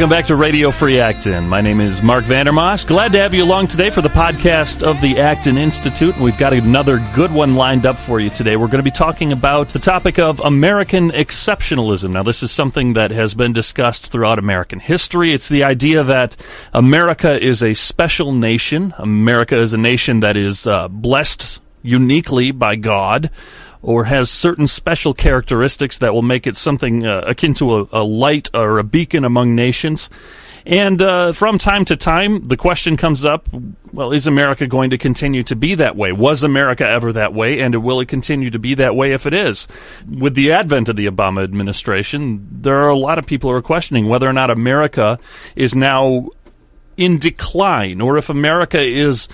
Welcome back to Radio Free Acton. My name is Mark Vandermoss. Glad to have you along today for the podcast of the Acton Institute. We've got another good one lined up for you today. We're going to be talking about the topic of American exceptionalism. Now, this is something that has been discussed throughout American history. It's the idea that America is a special nation. America is a nation that is uh, blessed uniquely by God or has certain special characteristics that will make it something uh, akin to a, a, light or a beacon among nations. And uh, from time to time, the question comes up well, is America going to continue to be that way? Was America ever that way? And will it continue to be that way if it is? With the advent of the Obama administration, there are a lot of people who are questioning whether or not America is now in decline or if America is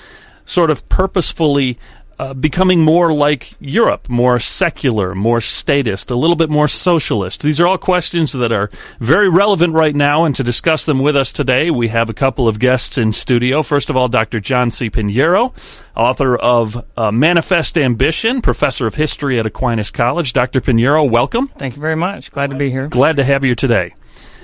sort of purposefully uh, becoming more like Europe, more secular, more statist, a little bit more socialist? These are all questions that are very relevant right now, and to discuss them with us today, we have a couple of guests in studio. First of all, Dr. John C. Pinheiro, author of uh, Manifest Ambition, professor of history at Aquinas College. Dr. Pinheiro, welcome. Thank you very much. Glad to be here. Glad to have you today.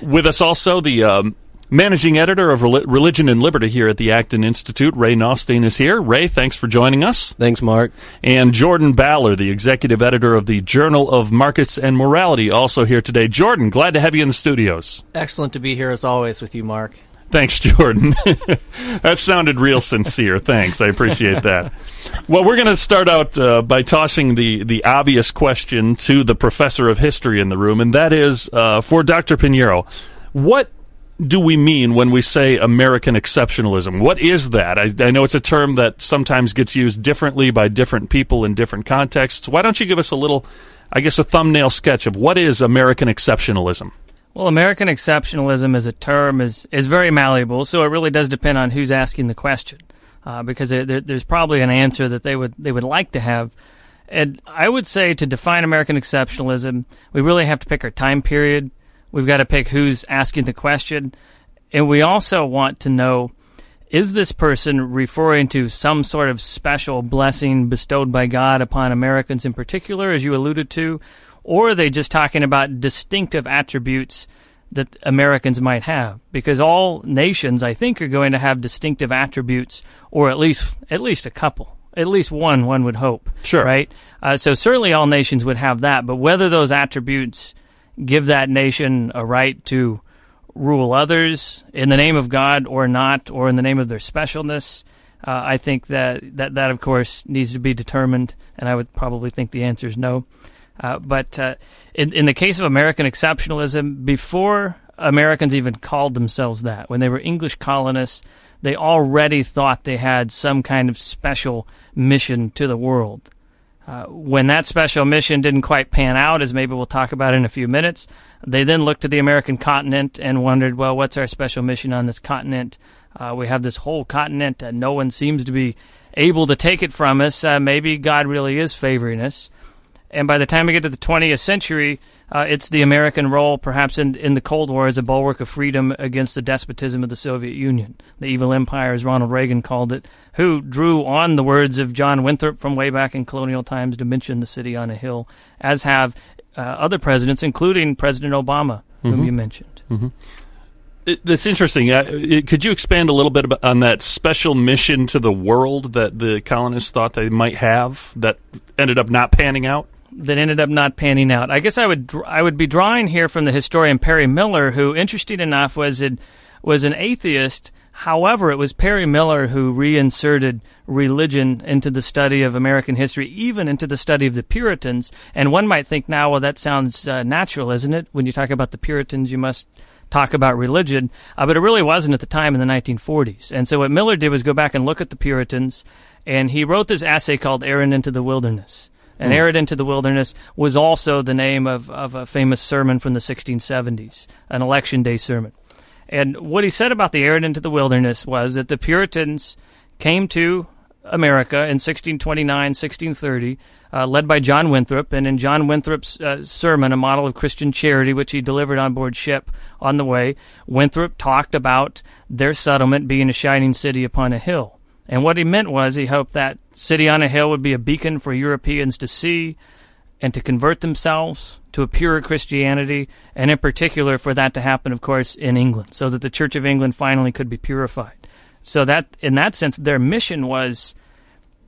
With us also, the um, Managing editor of Religion and Liberty here at the Acton Institute, Ray Nothstine, is here. Ray, thanks for joining us. Thanks, Mark. And Jordan Ballor, the executive editor of the Journal of Markets and Morality, also here today. Jordan, glad to have you in the studios. Excellent to be here as always with you, Mark. Thanks, Jordan. that sounded real sincere. Thanks. I appreciate that. Well, we're going to start out uh, by tossing the, the obvious question to the professor of history in the room, and that is uh, for Dr. Pinheiro. What do we mean when we say American exceptionalism? What is that? I, I, know it's a term that sometimes gets used differently by different people in different contexts. Why don't you give us a little, I guess, a thumbnail sketch of what is American exceptionalism? Well, American exceptionalism as a term is, is very malleable, so it really does depend on who's asking the question, uh, because there, there's probably an answer that they would they would like to have. And I would say to define American exceptionalism, we really have to pick our time period We've got to pick who's asking the question. And we also want to know is this person referring to some sort of special blessing bestowed by God upon Americans in particular, as you alluded to, or are they just talking about distinctive attributes that Americans might have? Because all nations, I think, are going to have distinctive attributes, or at least at least a couple, at least one. One would hope. Sure. Right. Uh, so certainly all nations would have that, but whether those attributes give that nation a right to rule others in the name of God or not, or in the name of their specialness. Uh, I think that, that that, of course, needs to be determined, and I would probably think the answer is no. Uh, but uh, in, in the case of American exceptionalism, before Americans even called themselves that, when they were English colonists, they already thought they had some kind of special mission to the world. Uh, when that special mission didn't quite pan out, as maybe we'll talk about in a few minutes, they then looked to the American continent and wondered, well, what's our special mission on this continent? Uh, we have this whole continent and no one seems to be able to take it from us. Uh, maybe God really is favoring us. And by the time we get to the 20th century, uh, it's the American role, perhaps in, in the Cold War, as a bulwark of freedom against the despotism of the Soviet Union, the evil empire, as Ronald Reagan called it, who drew on the words of John Winthrop from way back in colonial times to mention the city on a hill, as have uh, other presidents, including President Obama, mm-hmm. whom you mentioned. Mm-hmm. That's interesting. Uh, could you expand a little bit on that special mission to the world that the colonists thought they might have that ended up not panning out? That ended up not panning out. I guess I would I would be drawing here from the historian Perry Miller, who, interesting enough, was an, was an atheist. However, it was Perry Miller who reinserted religion into the study of American history, even into the study of the Puritans. And one might think now, well, that sounds uh, natural, isn't it? When you talk about the Puritans, you must talk about religion. Uh, but it really wasn't at the time in the 1940s. And so what Miller did was go back and look at the Puritans, and he wrote this essay called Errand into the Wilderness. And mm. Errand into the Wilderness was also the name of, of a famous sermon from the 1670s, an election day sermon. And what he said about the Errand into the Wilderness was that the Puritans came to America in 1629, 1630, uh, led by John Winthrop. And in John Winthrop's uh, sermon, A Model of Christian Charity, which he delivered on board ship on the way, Winthrop talked about their settlement being a shining city upon a hill. And what he meant was he hoped that city on a hill would be a beacon for Europeans to see and to convert themselves to a purer Christianity, and in particular for that to happen, of course, in England, so that the Church of England finally could be purified. So that, in that sense, their mission was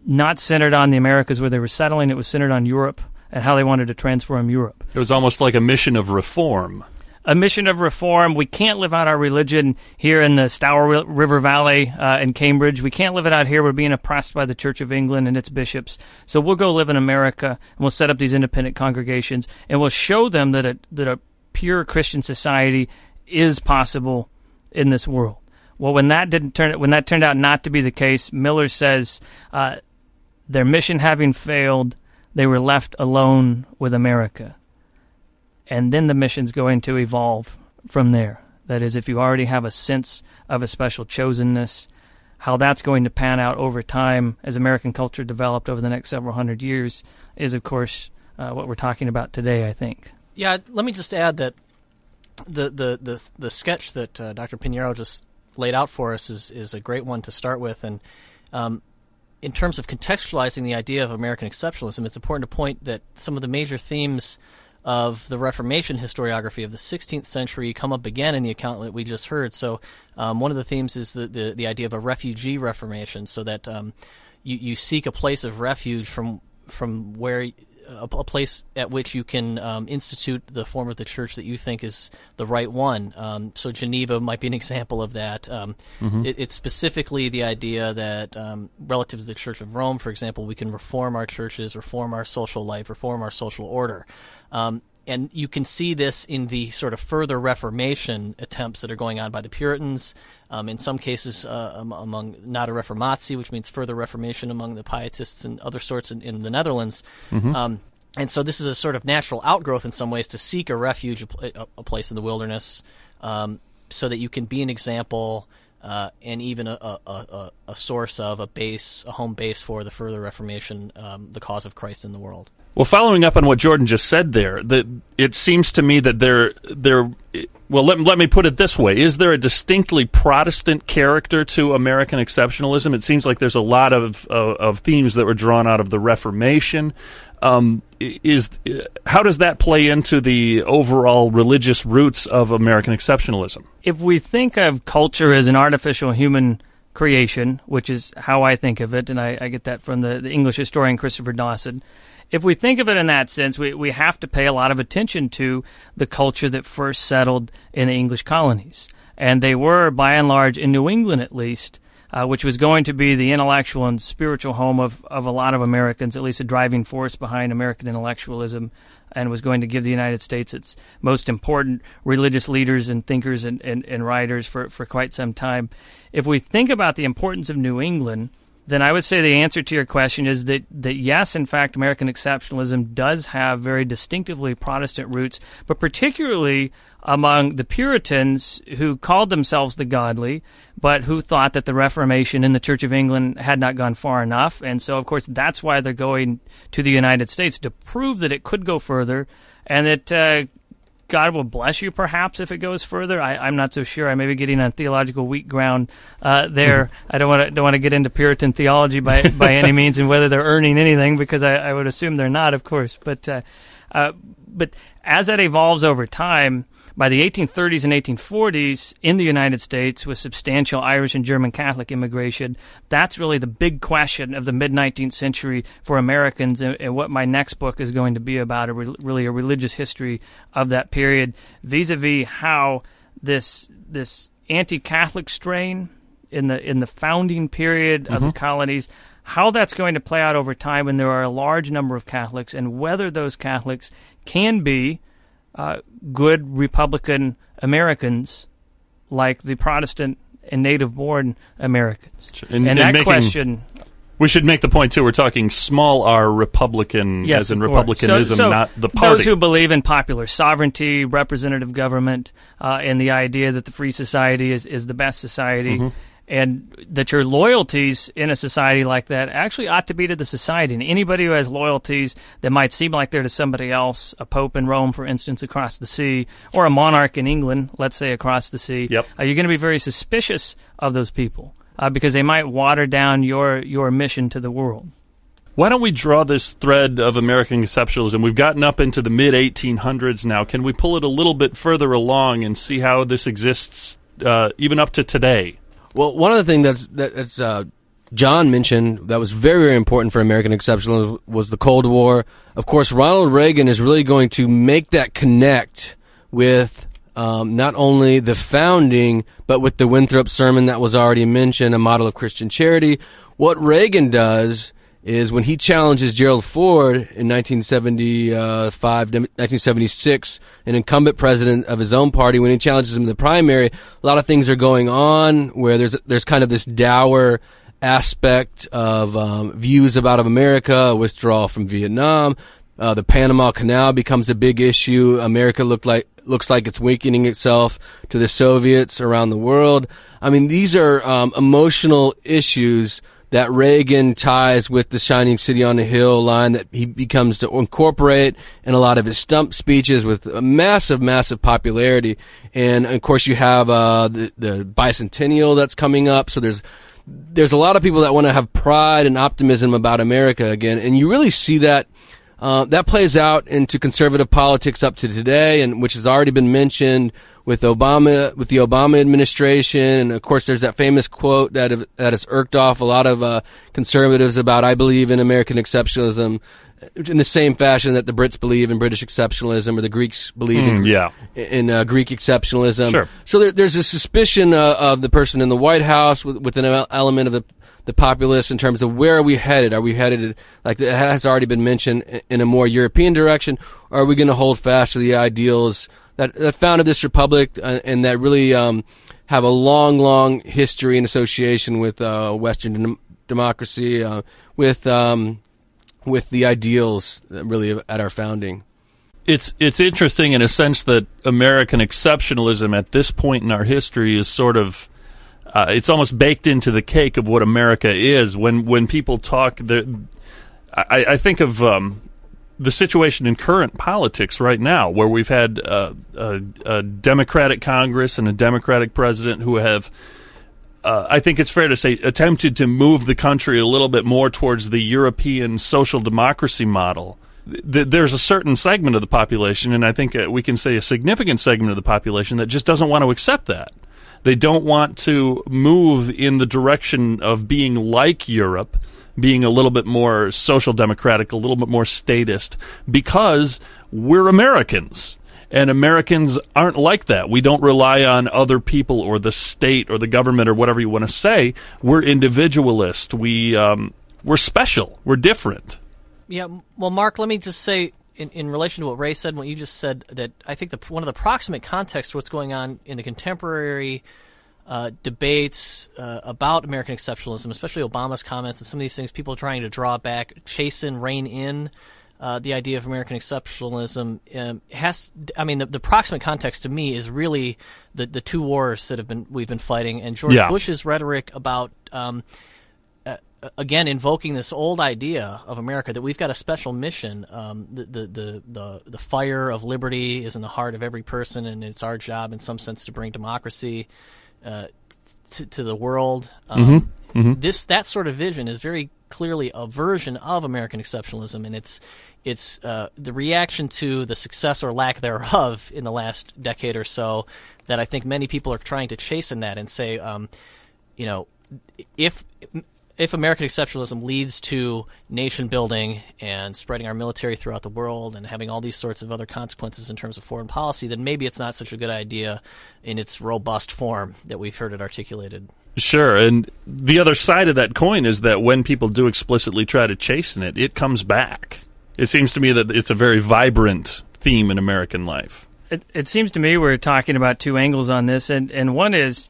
not centered on the Americas where they were settling; it was centered on Europe and how they wanted to transform Europe. It was almost like a mission of reform a mission of reform. We can't live out our religion here in the Stour River Valley uh, in Cambridge. We can't live it out here. We're being oppressed by the Church of England and its bishops. So we'll go live in America and we'll set up these independent congregations and we'll show them that a, that a pure Christian society is possible in this world. Well, when that didn't turn when that turned out not to be the case, Miller says uh, their mission having failed, they were left alone with America and then the mission's going to evolve from there. That is, if you already have a sense of a special chosenness, how that's going to pan out over time as American culture developed over the next several hundred years is, of course, uh, what we're talking about today. I think. Yeah, let me just add that the the the, the sketch that uh, Dr. Pinheiro just laid out for us is is a great one to start with, and um, in terms of contextualizing the idea of American exceptionalism, it's important to point that some of the major themes of the Reformation historiography of the 16th century come up again in the account that we just heard. So, um, one of the themes is the, the, the, idea of a refugee Reformation, so that um, you, you seek a place of refuge from from where a, a place at which you can um, institute the form of the church that you think is the right one. Um, so Geneva might be an example of that. Um, mm-hmm. It, it's specifically the idea that um, relative to the Church of Rome, for example, we can reform our churches, reform our social life, reform our social order. Um, and you can see this in the sort of further Reformation attempts that are going on by the Puritans. Um, in some cases, uh, among Nadere Reformatie, which means further Reformation among the Pietists and other sorts in, in the Netherlands. Mm-hmm. Um, and so this is a sort of natural outgrowth in some ways to seek a refuge, a, a place in the wilderness, um, so that you can be an example uh, and even a, a, a, a, source of a base, a home base for the further Reformation, um, the cause of Christ in the world. Well, following up on what Jordan just said there, that it seems to me that there, there. Well, let, let me put it this way: Is there a distinctly Protestant character to American exceptionalism? It seems like there's a lot of of, of themes that were drawn out of the Reformation. Um, is how does that play into the overall religious roots of American exceptionalism? If we think of culture as an artificial human creation, which is how I think of it, and I, I get that from the, the, English historian Christopher Dawson. If we think of it in that sense, we, we have to pay a lot of attention to the culture that first settled in the English colonies. And they were, by and large, in New England at least, uh, which was going to be the intellectual and spiritual home of, of a lot of Americans, at least a driving force behind American intellectualism, and was going to give the United States its most important religious leaders and thinkers and, and, and writers for, for quite some time. If we think about the importance of New England, then I would say the answer to your question is that, that yes, in fact, American exceptionalism does have very distinctively Protestant roots, but particularly among the Puritans who called themselves the godly, but who thought that the Reformation in the Church of England had not gone far enough. And so, of course, that's why they're going to the United States to prove that it could go further and that uh, God will bless you, perhaps, if it goes further. I, am not so sure. I may be getting on theological weak ground uh, there. I don't want to don't want to get into Puritan theology by by any means, and whether they're earning anything, because I, I would assume they're not, of course. But uh, uh, but as that evolves over time, by the 1830s and 1840s in the United States, with substantial Irish and German Catholic immigration, that's really the big question of the mid 19th century for Americans, and, and, what my next book is going to be about, a re- really a religious history of that period, vis-a-vis how this this anti-Catholic strain in the in the founding period of mm-hmm. the colonies how that's going to play out over time when there are a large number of Catholics and whether those Catholics can be uh, good Republican Americans like the Protestant and native born Americans. In, and in that making, question. We should make the point too. We're talking small R Republican, yes, as in republicanism, so, so not the party. Those who believe in popular sovereignty, representative government, uh, and the idea that the free society is, is the best society, mm-hmm and that your loyalties in a society like that actually ought to be to the society. And anybody who has loyalties that might seem like they're to somebody else, a pope in Rome, for instance, across the sea, or a monarch in England, let's say across the sea, yep. uh, you're going to be very suspicious of those people uh, because they might water down your your mission to the world. Why don't we draw this thread of American exceptionalism? We've gotten up into the mid 1800s now. Can we pull it a little bit further along and see how this exists uh, even up to today? Well, one of the things that's that's uh, John mentioned that was very very important for American exceptionalism was the Cold War. Of course, Ronald Reagan is really going to make that connect with um, not only the founding, but with the Winthrop Sermon that was already mentioned, a model of Christian charity. What Reagan does is when he challenges Gerald Ford in 1975, 1976, an incumbent president of his own party, when he challenges him in the primary, a lot of things are going on where there's there's kind of this dour aspect of um, views about of America, withdrawal from Vietnam. Uh, the Panama Canal becomes a big issue. America looked like looks like it's weakening itself to the Soviets around the world. I mean, these are um, emotional issues that Reagan ties with the shining city on the hill line that he becomes to incorporate in a lot of his stump speeches with a massive, massive popularity. And of course, you have uh, the, the bicentennial that's coming up. So there's there's a lot of people that want to have pride and optimism about America again, and you really see that. Uh, that plays out into conservative politics up to today, and which has already been mentioned with Obama, with the Obama administration, and of course, there's that famous quote that have, that has irked off a lot of uh, conservatives about "I believe in American exceptionalism." In the same fashion that the Brits believe in British exceptionalism, or the Greeks believe mm, in, hmm, yeah. in uh, Greek exceptionalism. Sure. So there, there's a suspicion uh, of the person in the White House with, with an element of the the populace in terms of where are we headed? Are we headed, like it has already been mentioned, in a more European direction? Or are we going to hold fast to the ideals that, that founded this republic uh, and that really um, have a long, long history and association with uh, Western dem- democracy, uh, with um, with the ideals really at our founding. It's it's interesting in a sense that American exceptionalism at this point in our history is sort of uh, it's almost baked into the cake of what America is. When when people talk, I, I think of um, the situation in current politics right now, where we've had uh, a, a, Democratic Congress and a Democratic president who have, uh, I think it's fair to say, attempted to move the country a little bit more towards the European social democracy model. Th- there's a certain segment of the population, and I think uh, we can say a significant segment of the population that just doesn't want to accept that. They don't want to move in the direction of being like Europe being a little bit more social democratic, a little bit more statist, because we're Americans. And Americans aren't like that. We don't rely on other people or the state or the government or whatever you want to say. We're individualist. We um, we're special. We're different. Yeah. Well, Mark, let me just say in, in relation to what Ray said and what you just said that I think the, one of the proximate contexts what's going on in the contemporary uh, debates uh, about American exceptionalism, especially Obama's comments and some of these things, people trying to draw back, chase in, rein in uh, the idea of American exceptionalism um, has. I mean, the, the, proximate context to me is really the the two wars that have been we've been fighting, and George yeah. Bush's rhetoric about. Um, again, invoking this old idea of America that we've got a special mission. Um, the, the, the, the, the fire of liberty is in the heart of every person, and it's our job, in some sense, to bring democracy uh, to, to, the world. Um, mm-hmm. Mm-hmm. This that sort of vision is very clearly a version of American exceptionalism, and it's it's uh, the reaction to the success or lack thereof in the last decade or so that I think many people are trying to chase in that and say, um, you know, if if American exceptionalism leads to nation building and spreading our military throughout the world and having all these sorts of other consequences in terms of foreign policy, then maybe it's not such a good idea in its robust form that we've heard it articulated. Sure. And the other side of that coin is that when people do explicitly try to chasten it, it comes back. It seems to me that it's a very vibrant theme in American life. It, it seems to me we're talking about two angles on this, and, and one is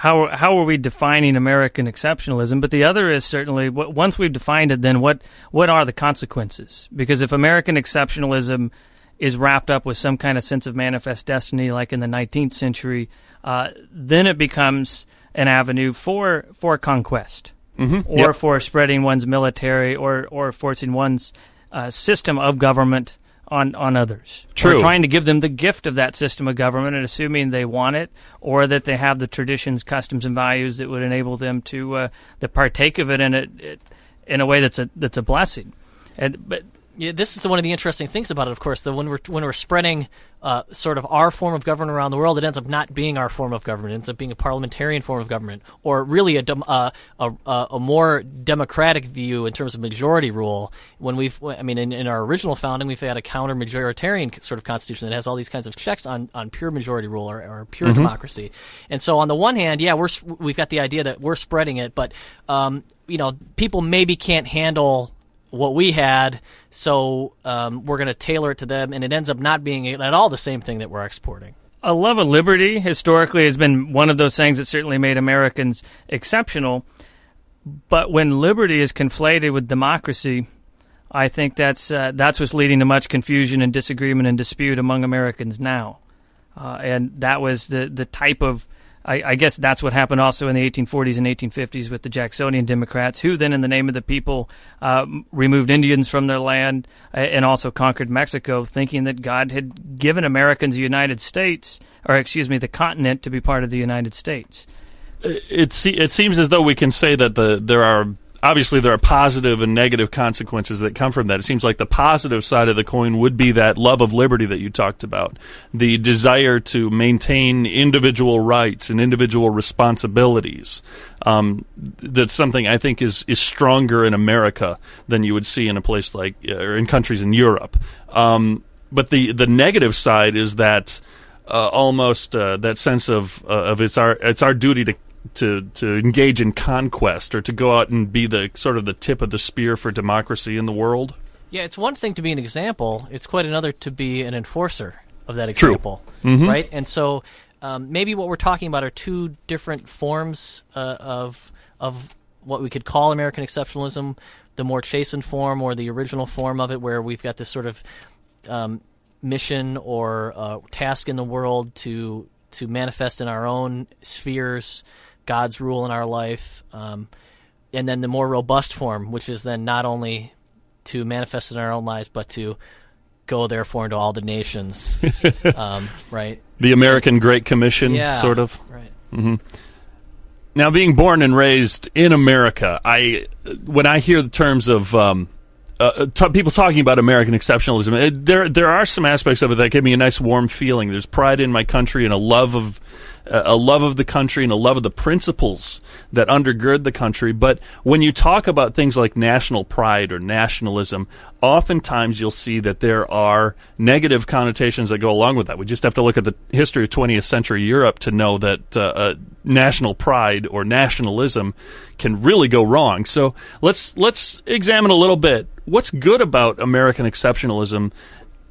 how how are we defining American exceptionalism? But the other is certainly once we've defined it, then what what are the consequences? Because if American exceptionalism is wrapped up with some kind of sense of manifest destiny, like in the 19th century, uh, then it becomes an avenue for for conquest, mm-hmm. or yep. for spreading one's military, or or forcing one's uh, system of government on, on others. True. Trying to give them the gift of that system of government and assuming they want it or that they have the traditions, customs, and values that would enable them to, uh, to partake of it. It, it, in a way that's a that's a blessing. And but Yeah, this is the, one of the interesting things about it. Of course, that when we're when we're spreading uh, sort of our form of government around the world, it ends up not being our form of government. It ends up being a parliamentarian form of government, or really a dem- uh, a, a, a more democratic view in terms of majority rule. When we've, I mean, in, in our original founding, we've had a counter majoritarian sort of constitution that has all these kinds of checks on, on pure majority rule or, or pure democracy. And so, on the one hand, yeah, we're we've got the idea that we're spreading it, but um, you know, people maybe can't handle what we had, so um, we're going to tailor it to them, and it ends up not being at all the same thing that we're exporting. a love of liberty historically has been one of those things that certainly made Americans exceptional. But when liberty is conflated with democracy, I think that's uh, that's what's leading to much confusion and disagreement and dispute among Americans now. Uh, and that was the the type of I, I guess that's what happened also in the 1840s and 1850s with the Jacksonian Democrats, who then, in the name of the people, uh, removed Indians from their land uh, and also conquered Mexico, thinking that God had given Americans the United States, or excuse me, the continent to be part of the United States. it it seems as though we can say that the there are obviously there are positive and negative consequences that come from that. It seems like the positive side of the coin would be that love of liberty that you talked about, the desire to maintain individual rights and individual responsibilities. Um, that's something I think is is stronger in America than you would see in a place like uh, or in countries in Europe. Um, but the the negative side is that uh, almost uh, that sense of uh, of it's our it's our duty to to to engage in conquest or to go out and be the sort of the tip of the spear for democracy in the world. Yeah, it's one thing to be an example; it's quite another to be an enforcer of that example, True. example, right? And so, um, maybe what we're talking about are two different forms uh, of of what we could call American exceptionalism: the more chastened form, or the original form of it, where we've got this sort of um, mission or uh, task in the world to to manifest in our own spheres God's rule in our life, um, and then the more robust form, which is then not only to manifest in our own lives, but to go therefore into all the nations, um, right? The American Great Commission, Yeah, sort of. right. Mm-hmm. Now, being born and raised in America, I when I hear the terms of um, uh, t- people talking about American exceptionalism, it, there there are some aspects of it that give me a nice warm feeling. There's pride in my country and a love of uh, a love of the country and a love of the principles that undergird the country. But when you talk about things like national pride or nationalism, oftentimes you'll see that there are negative connotations that go along with that. We just have to look at the history of 20th century Europe to know that uh, uh, national pride or nationalism can really go wrong. So let's let's examine a little bit what's good about American exceptionalism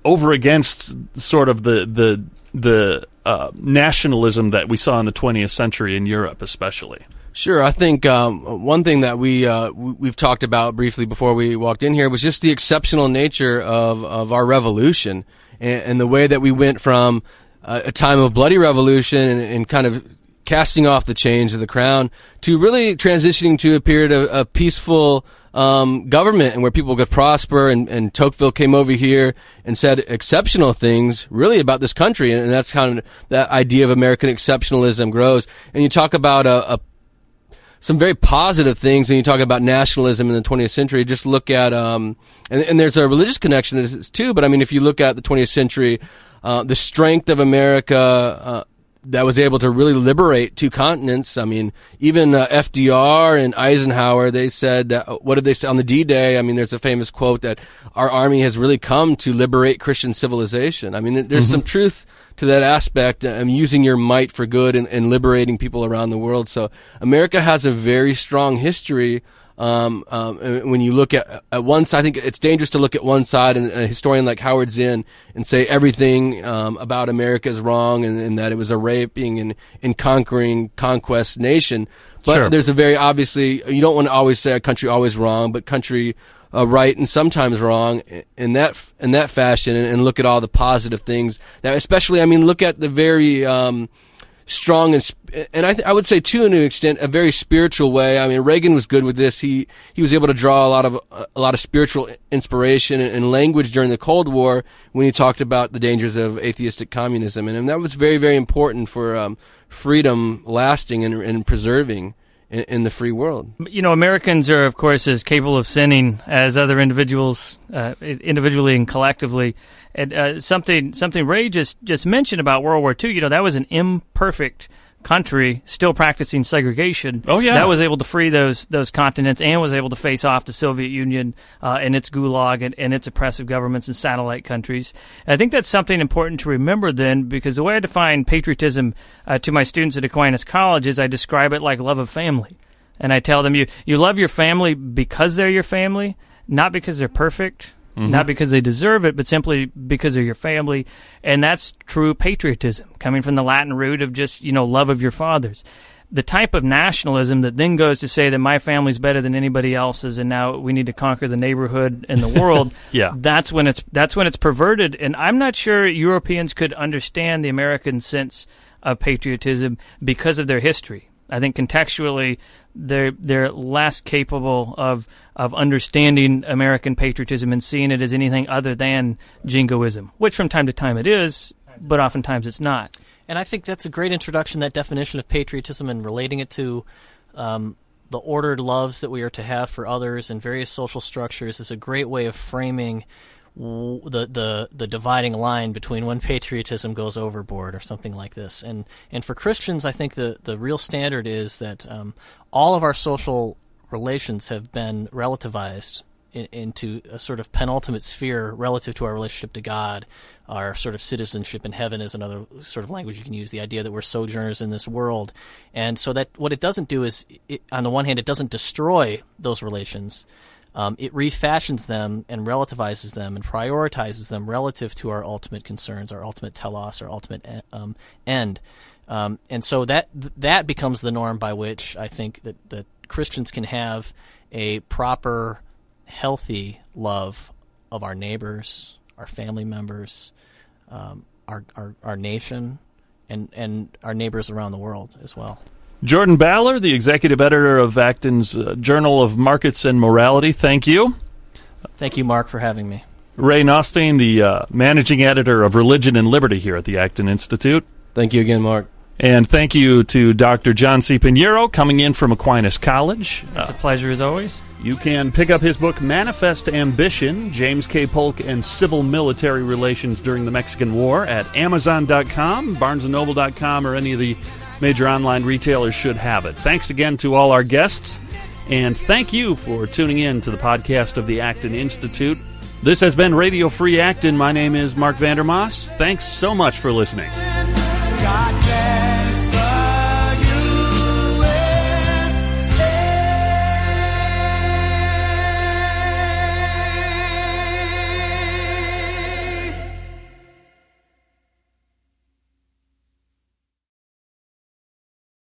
over against sort of the the the uh, nationalism that we saw in the 20th century in Europe, especially. Sure, I think um, one thing that we uh, we've talked about briefly before we walked in here was just the exceptional nature of of our revolution and, and the way that we went from uh, a time of bloody revolution and, and kind of casting off the chains of the crown to really transitioning to a period of, of peaceful um, government and where people could prosper. And, and Tocqueville came over here and said exceptional things really about this country. And that's kind of that idea of American exceptionalism grows. And you talk about a, a some very positive things when you talk about nationalism in the 20th century. Just look at, um, and, and there's a religious connection to this too. But I mean, if you look at the 20th century, uh, the strength of America, uh, that was able to really liberate two continents. I mean, even uh, FDR and Eisenhower, they said, uh, what did they say on the D-Day? I mean, there's a famous quote that our army has really come to liberate Christian civilization. I mean, there's some truth to that aspect. um, using your might for good and, and liberating people around the world. So America has a very strong history. Um, um, when you look at, at one side, I think it's dangerous to look at one side and a historian like Howard Zinn and say everything um, about America is wrong and, and that it was a raping and, and conquering conquest nation. But Sure. there's a very obviously you don't want to always say a country always wrong, but country uh, right and sometimes wrong in that in that fashion, and, and look at all the positive things. That especially, I mean, look at the very um, strong and and I th- I would say too, in an extent, a very spiritual way. I mean, Reagan was good with this. He he was able to draw a lot of a lot of spiritual inspiration and, and language during the Cold War when he talked about the dangers of atheistic communism, and, and that was very very important for um, freedom lasting and, and preserving in, in the free world. You know, Americans are, of course, as capable of sinning as other individuals, uh, individually and collectively. And uh, something something Ray just just mentioned about World War II. You know, that was an imperfect country still practicing segregation. Oh yeah, that was able to free those those continents and was able to face off the Soviet Union uh, and its gulag and, and, its oppressive governments and satellite countries. And I think that's something important to remember then, because the way I define patriotism uh, to my students at Aquinas College is I describe it like love of family, and I tell them you you love your family because they're your family, not because they're perfect Mm-hmm. Not because they deserve it, but simply because of your family. And that's true patriotism, coming from the Latin root of just, you know, love of your fathers. The type of nationalism that then goes to say that my family's better than anybody else's and now we need to conquer the neighborhood and the world. yeah. That's when it's that's when it's perverted. And I'm not sure Europeans could understand the American sense of patriotism because of their history. I think contextually they're they're less capable of of understanding American patriotism and seeing it as anything other than jingoism, which from time to time it is, but oftentimes it's not. And I think that's a great introduction, that definition of patriotism and relating it to um, the ordered loves that we are to have for others and various social structures is a great way of framing the the the dividing line between when patriotism goes overboard or something like this. And and for Christians, I think the the real standard is that um, all of our social relations have been relativized in, into a sort of penultimate sphere relative to our relationship to God. Our sort of citizenship in heaven is another sort of language you can use. The idea that we're sojourners in this world, and so that what it doesn't do is, it, on the one hand, it doesn't destroy those relations um, it refashions them and relativizes them and prioritizes them relative to our ultimate concerns, our ultimate telos, our ultimate um, end. Um, and so that that becomes the norm by which I think that, that Christians can have a proper, healthy love of our neighbors, our family members, um, our, our our nation, and and our neighbors around the world as well. Jordan Ballor, the executive editor of Acton's uh, Journal of Markets and Morality, thank you. Thank you, Mark, for having me. Ray Nothstine, the uh, managing editor of Religion and Liberty here at the Acton Institute. Thank you again, Mark. And thank you to Dr. John C. Pinheiro coming in from Aquinas College. It's uh, a pleasure as always. You can pick up his book, Manifest Ambition James K. Polk and Civil Military Relations During the Mexican War, at Amazon.com, BarnesandNoble.com, or any of the Major online retailers should have it. Thanks again to all our guests, and thank you for tuning in to the podcast of the Acton Institute. This has been Radio Free Acton. My name is Mark Vandermoss. Thanks so much for listening.